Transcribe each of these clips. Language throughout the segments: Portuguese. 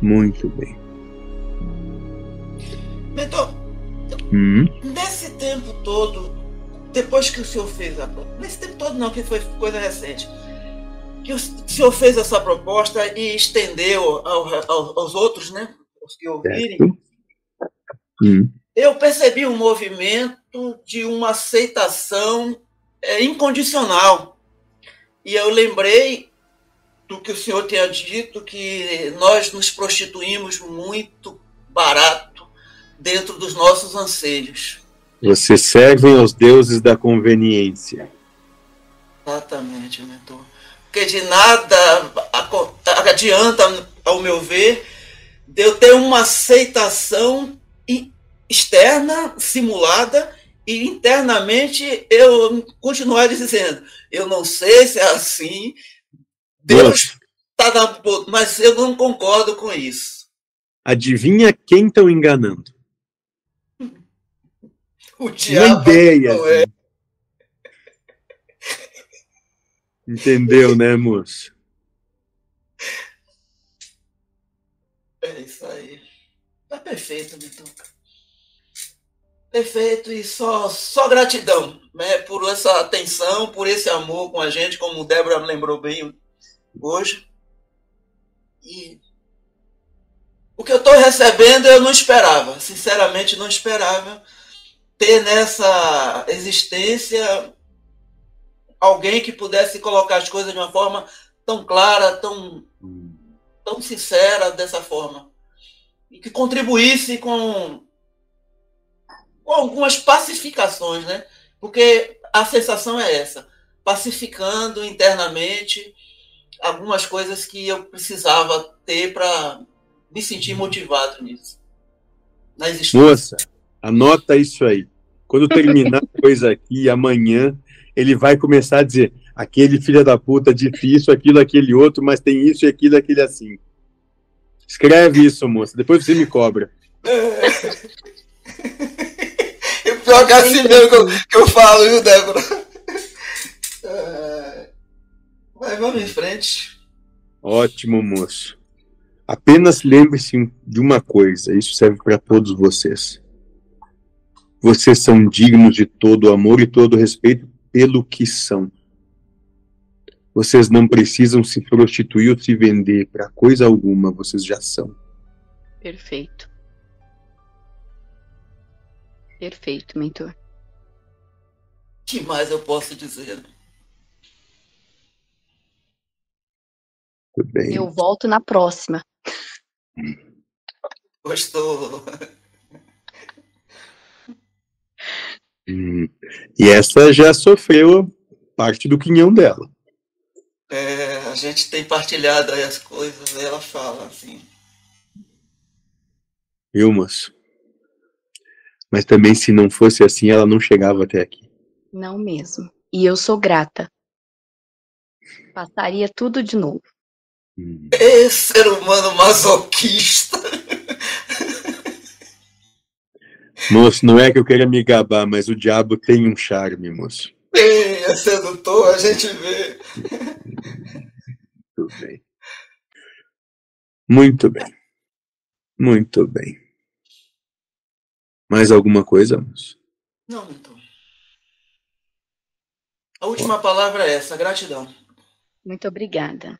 Muito bem. Mentor, Hum, nesse tempo todo, depois que o senhor fez a nesse tempo todo não, que foi coisa recente, que o senhor fez essa proposta e estendeu ao- ao- aos outros, né? Os que ouvirem. Hum, eu percebi um movimento de uma aceitação é, incondicional. E eu lembrei do que o senhor tinha dito, que nós nos prostituímos muito barato dentro dos nossos anseios. Vocês servem aos deuses da conveniência. Exatamente, mentor. Porque de nada adianta, ao meu ver, de eu ter uma aceitação externa, simulada, e internamente eu continuar dizendo: eu não sei se é assim, Deus está na mas eu não concordo com isso. Adivinha quem estão enganando? O Uma diabo ideia. não é. Entendeu, né, moço? É isso aí. Tá perfeito, Vitor. Perfeito e só, só gratidão, né? Por essa atenção, por esse amor com a gente, como o Débora me lembrou bem hoje. E o que eu estou recebendo eu não esperava, sinceramente não esperava ter nessa existência alguém que pudesse colocar as coisas de uma forma tão clara, tão tão sincera dessa forma e que contribuísse com, com algumas pacificações, né? Porque a sensação é essa, pacificando internamente algumas coisas que eu precisava ter para me sentir motivado nisso. Moça, anota isso aí. Quando terminar a coisa aqui, amanhã, ele vai começar a dizer: aquele filho da puta disse isso, aquilo, aquele outro, mas tem isso e aquilo, aquele assim. Escreve isso, moça. Depois você me cobra. E o pior que é assim mesmo que eu, que eu falo, viu, Débora? É, Mas vamos em frente. Ótimo, moço. Apenas lembre-se de uma coisa: isso serve para todos vocês. Vocês são dignos de todo o amor e todo o respeito pelo que são. Vocês não precisam se prostituir ou se vender para coisa alguma, vocês já são. Perfeito. Perfeito, mentor. O que mais eu posso dizer? Tudo bem. Eu volto na próxima. Gostou? Hum. E essa já sofreu parte do quinhão dela. É, a gente tem partilhado aí as coisas, e ela fala assim. Viu, moço? Mas também, se não fosse assim, ela não chegava até aqui. Não mesmo. E eu sou grata. Passaria tudo de novo. Hum. Esse ser humano masoquista. Moço, não é que eu queira me gabar, mas o diabo tem um charme, moço. Ei, é sedutor, a gente vê. Muito bem. Muito bem. Muito bem. Mais alguma coisa, moço? Não, então. A última palavra é essa, gratidão. Muito obrigada.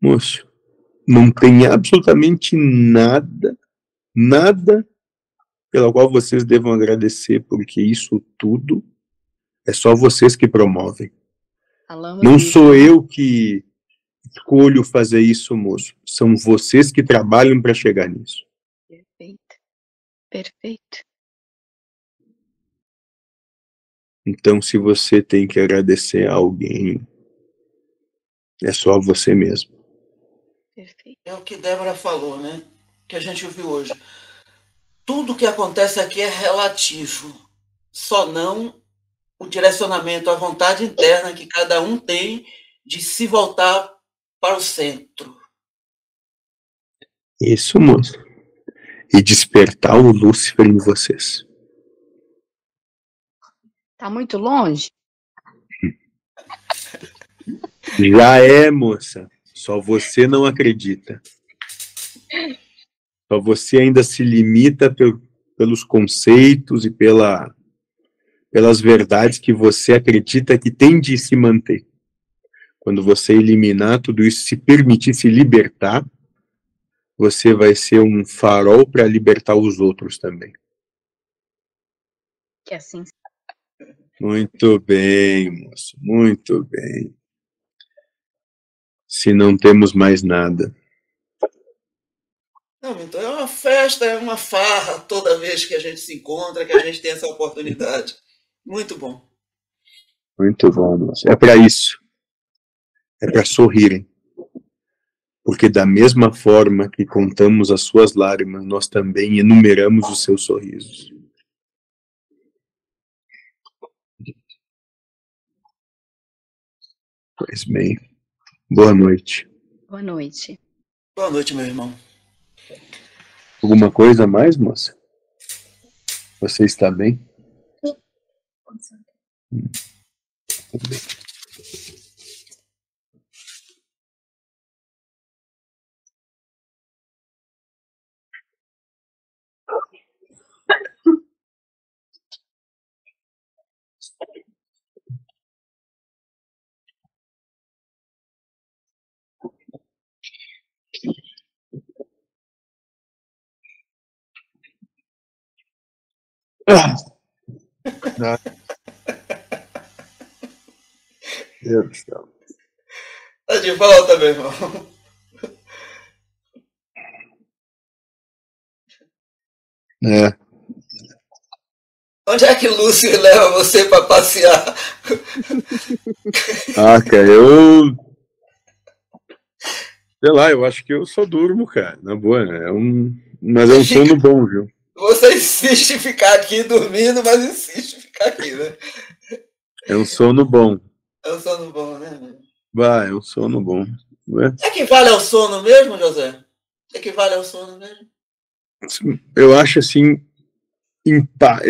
Moço, não tem absolutamente nada, nada pela qual vocês devam agradecer, porque isso tudo é só vocês que promovem. Não sou eu que escolho fazer isso, moço. São vocês que trabalham para chegar nisso. Perfeito. Perfeito. Então, se você tem que agradecer a alguém, é só você mesmo. Perfeito. É o que Débora falou, né? Que a gente ouviu hoje. Tudo que acontece aqui é relativo. Só não o direcionamento, a vontade interna que cada um tem de se voltar para o centro. Isso, moço. E despertar o Lúcifer em vocês. Tá muito longe? Já é, moça. Só você não acredita. Só você ainda se limita pel, pelos conceitos e pela, pelas verdades que você acredita que tem de se manter. Quando você eliminar tudo isso, se permitir se libertar, você vai ser um farol para libertar os outros também. Que assim. Muito bem, moço, muito bem. Se não temos mais nada. Não, então é uma festa, é uma farra toda vez que a gente se encontra, que a gente tem essa oportunidade. Muito bom. Muito bom, moço. É para isso. É para sorrirem. Porque da mesma forma que contamos as suas lágrimas, nós também enumeramos os seus sorrisos. Pois bem. Boa noite. Boa noite. Boa noite, meu irmão. Alguma coisa a mais, moça? Você está bem? Hum. Tudo bem. Deus do céu. Tá de volta, meu irmão. É. Onde é que Lúcio leva você para passear? Ah, cara, eu. Sei lá, eu acho que eu só durmo, cara. Na boa, né? É um... Mas é um sono bom, viu? Você insiste em ficar aqui dormindo, mas insiste em ficar aqui, né? É um sono bom. É um sono bom, né? Vai, é um sono bom. Ué? Equivale ao sono mesmo, José? Equivale ao sono mesmo? Eu acho assim. Impa...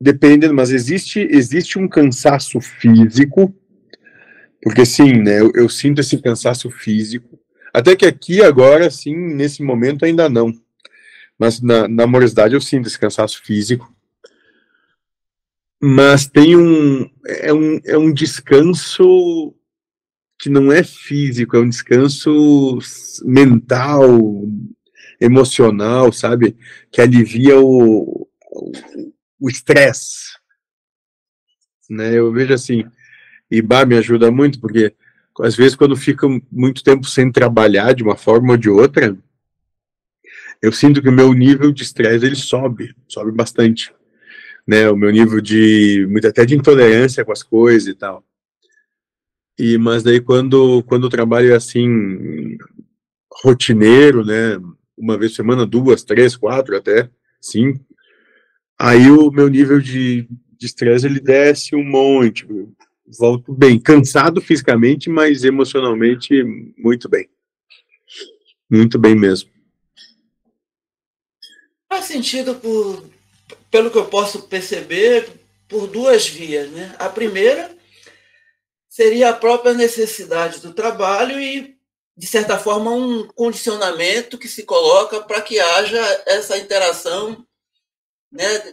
Dependendo, mas existe, existe um cansaço físico, porque sim, né? Eu, eu sinto esse cansaço físico. Até que aqui agora, sim, nesse momento ainda não. Mas na, na eu sinto esse cansaço físico. Mas tem um é, um. é um descanso que não é físico, é um descanso mental, emocional, sabe? Que alivia o- o estresse. Né? Eu vejo assim, e Bar me ajuda muito, porque às vezes quando fica muito tempo sem trabalhar de uma forma ou de outra, eu sinto que o meu nível de estresse ele sobe, sobe bastante, né? O meu nível de muito até de intolerância com as coisas e tal. E mas daí quando quando o trabalho é assim rotineiro, né? Uma vez por semana, duas, três, quatro, até cinco, aí o meu nível de de estresse ele desce um monte, eu volto bem, cansado fisicamente, mas emocionalmente muito bem, muito bem mesmo. Sentido por, pelo que eu posso perceber, por duas vias, né? A primeira seria a própria necessidade do trabalho e, de certa forma, um condicionamento que se coloca para que haja essa interação né,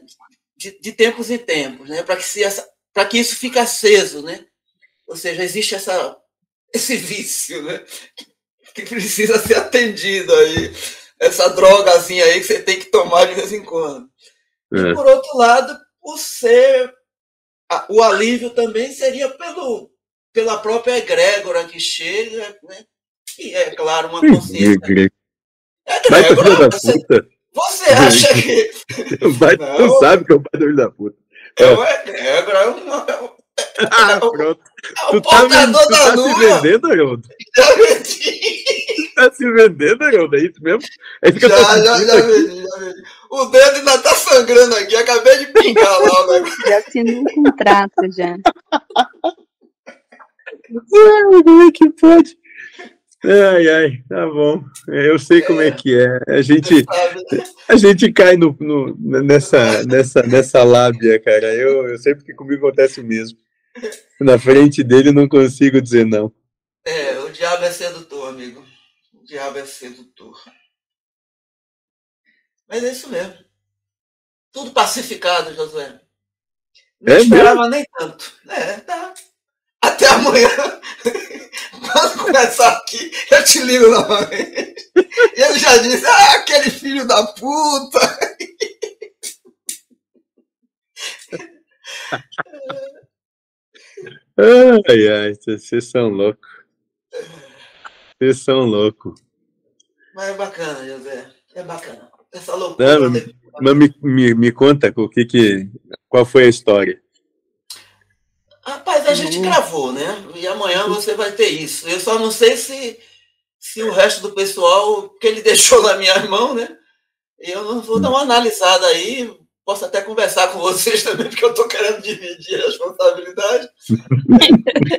de, de tempos em tempos, né? Para que, se que isso fique aceso, né? Ou seja, existe essa, esse vício, né? Que, que precisa ser atendido aí essa drogazinha aí que você tem que tomar de vez em quando. É. E por outro lado, o ser, a- o alívio também seria pelo, pela própria egrégora que chega, né? que é, claro, uma consciência. Egrégora, da você, puta. você acha que Vai, tu Não. sabe que é o pai da filha da puta. é uma egrégora, é, uma, é um- Ah, pronto. é Tu um tá, me- portador tu da tá se lua. vendendo, Haroldo? Já vendi, tá se vendendo, Haroldo? É isso mesmo? É isso que já, eu tô já, já aqui. vendi, já vendi. O dedo ainda tá sangrando aqui, acabei de pingar lá o negócio. Já assinou um contrato já. Ai, como é que pode? Ai, ai, tá bom. É, Eu sei como é que é. A gente, a gente cai no, no- nessa, nessa, nessa lábia, cara. Eu, eu sei porque comigo acontece o mesmo. Na frente dele eu não consigo dizer não. É, o diabo é sedutor, amigo. Diabo é sedutor. Mas é isso mesmo. Tudo pacificado, Josué. Não É esperava nem tanto. É, tá. Até amanhã. Quando começar aqui, eu te ligo novamente. E ele já disse, ah, aquele filho da puta. Ai, ai, vocês são loucos. Vocês são loucos. Mas é bacana, José. É bacana. Essa loucura. Não, Mas me, me, me conta o que que, qual foi a história. Rapaz, a gente gravou, né? E amanhã você vai ter isso. Eu só não sei se, se o resto do pessoal que ele deixou na minha mão, né? Eu não vou dar uma analisada aí. Posso até conversar com vocês também, porque eu estou querendo dividir a responsabilidade.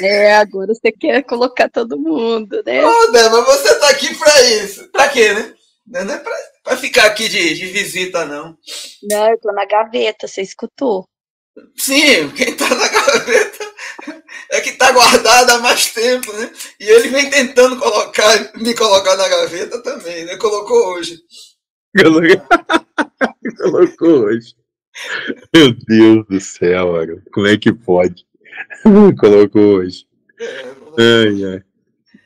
É, agora você quer colocar todo mundo, né? Ô, Débora, você está aqui para isso. Para quê, né? Não é para ficar aqui de, de visita, não. Não, eu tô na gaveta, você escutou. Sim, quem está na gaveta é que está guardado há mais tempo, né? E ele vem tentando colocar, me colocar na gaveta também, né? Colocou hoje. Colocou hoje. Meu Deus do céu, mano. Como é que pode? Colocou hoje. É, Ai, ai.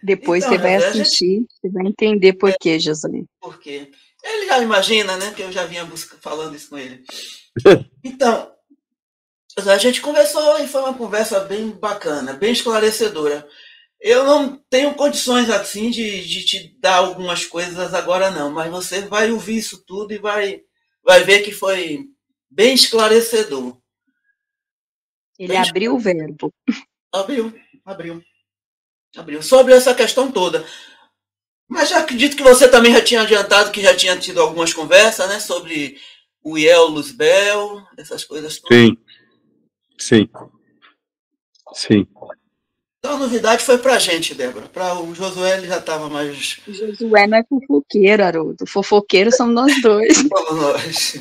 Depois Então, você vai a gente- assistir, você vai entender por quê, José. Por quê? Ele já imagina, né? Que eu já vinha busca, falando isso com ele. Então, a gente conversou e foi uma conversa bem bacana, bem esclarecedora. Eu não tenho condições assim de, de te dar algumas coisas agora não, mas você vai ouvir isso tudo e vai, vai ver que foi bem esclarecedor. Ele Bem abriu o verbo. Abriu, abriu. Abriu. Sobre essa questão toda. Mas já acredito que você também já tinha adiantado que já tinha tido algumas conversas, né? Sobre o Iel Luzbel, essas coisas todas. Sim. Sim. Sim. Então a novidade foi pra gente, Débora. Para o Josué ele já estava mais O Josué não é fofoqueiro, Haroldo. Fofoqueiro somos nós dois. como nós.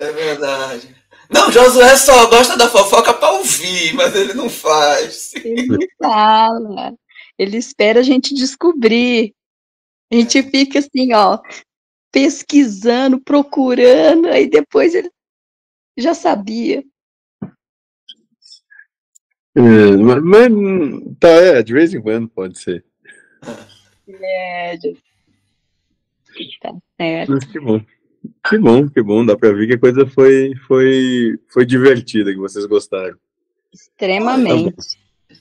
É verdade. Não, Josué só gosta da fofoca para ouvir, mas ele não faz. Ele não fala. Ele espera a gente descobrir. A gente fica assim, ó, pesquisando, procurando, aí depois ele já sabia. É, mas, tá, é, de vez em quando pode ser. É, tá certo. Mas que bom. Que bom, que bom. Dá pra ver que a coisa foi, foi, foi divertida, que vocês gostaram. Extremamente.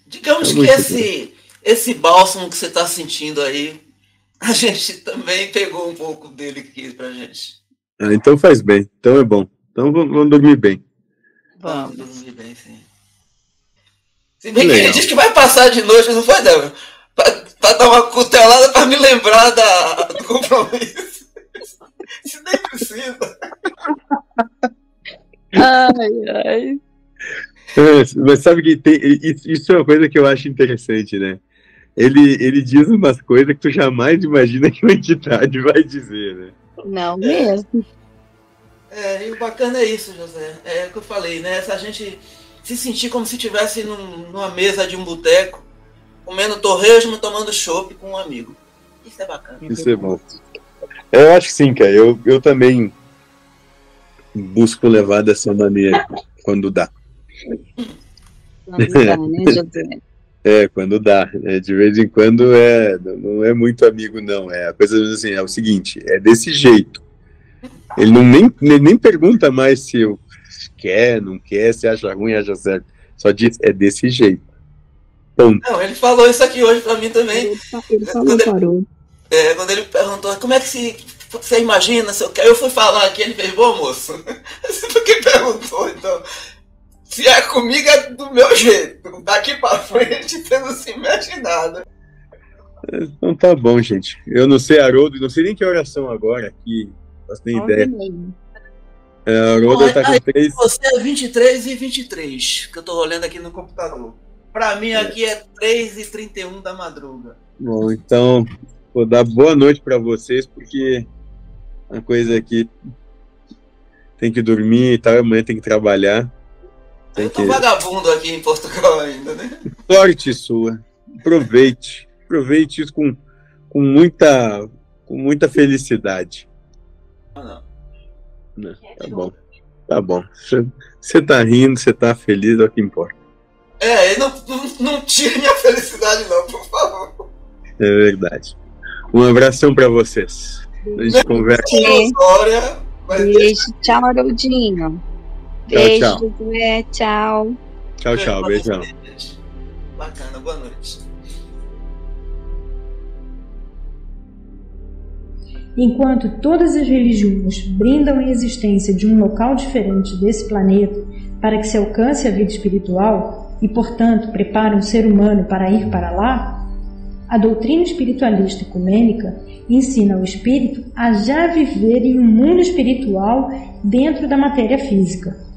Digamos É que esse, esse bálsamo que você está sentindo aí, a gente também pegou um pouco dele aqui pra gente. Ah, então faz bem. Então é bom. Então vamos, vamos dormir bem. Vamos Vamos. dormir bem, sim. Se bem que ele disse que vai passar de noite, não foi, Débora? Pra, pra dar uma cutelada pra me lembrar da, do compromisso. Isso nem precisa. Ai, ai. Mas sabe que tem, isso isso é uma coisa que eu acho interessante, né? Ele, ele diz umas coisas que tu jamais imagina que uma entidade vai dizer, né? Não mesmo. É, e o bacana é isso, José. É o que eu falei, né? Se a gente se sentir como se estivesse num- numa mesa de um boteco, comendo torresmo, tomando chopp com um amigo. Isso é bacana. Isso é bom. Eu acho que sim, cara. Eu, eu também busco levar dessa maneira, quando dá. Não dá, né? É, quando dá. É, de vez em quando é, não é muito amigo, não. É a coisa assim, é o seguinte, é desse jeito. Ele não nem, nem, nem pergunta mais se eu quer, não quer, se acha ruim, acha certo. Só diz, é desse jeito. Ponto. Não, ele falou isso aqui hoje pra mim também. Ele, ele falou, parou. É, quando ele perguntou como é que se, você imagina, se eu quero, eu fui falar aqui, ele fez, bom moço, você por que perguntou, então? Se é comigo é do meu jeito, daqui pra frente você não se mexe em nada. Então tá bom, gente. Eu não sei, Haroldo, não sei nem que oração agora aqui. Não faço nem ideia. É, a Haroldo Bom, tá com aí- três. Você é 23 e 23, que eu tô olhando aqui no computador. Pra mim aqui é 3 e 31 da madruga. Bom, então vou dar boa noite para vocês, porque a coisa aqui tem que dormir e tal, amanhã tem que trabalhar. Tem Eu tô que... vagabundo aqui em Portugal ainda, né? Sorte sua. Aproveite. Aproveite isso com, com, muita, com muita felicidade. Ah, não. Não. Tá bom. Tá bom. Você tá rindo, você tá feliz, é o que importa. É, não, não, não tire minha felicidade, não, por favor. É verdade. Um abração para vocês. A gente conversa. História, Beijo, tchau, Haroldinho. Beijo, tchau, tchau. Tchau, tchau, beijão. Bacana, boa noite. Enquanto todas as religiões brindam a existência de um local diferente desse planeta para que se alcance a vida espiritual e, portanto, preparam o ser humano para ir para lá, a doutrina espiritualista ecumênica ensina o espírito a já viver em um mundo espiritual dentro da matéria física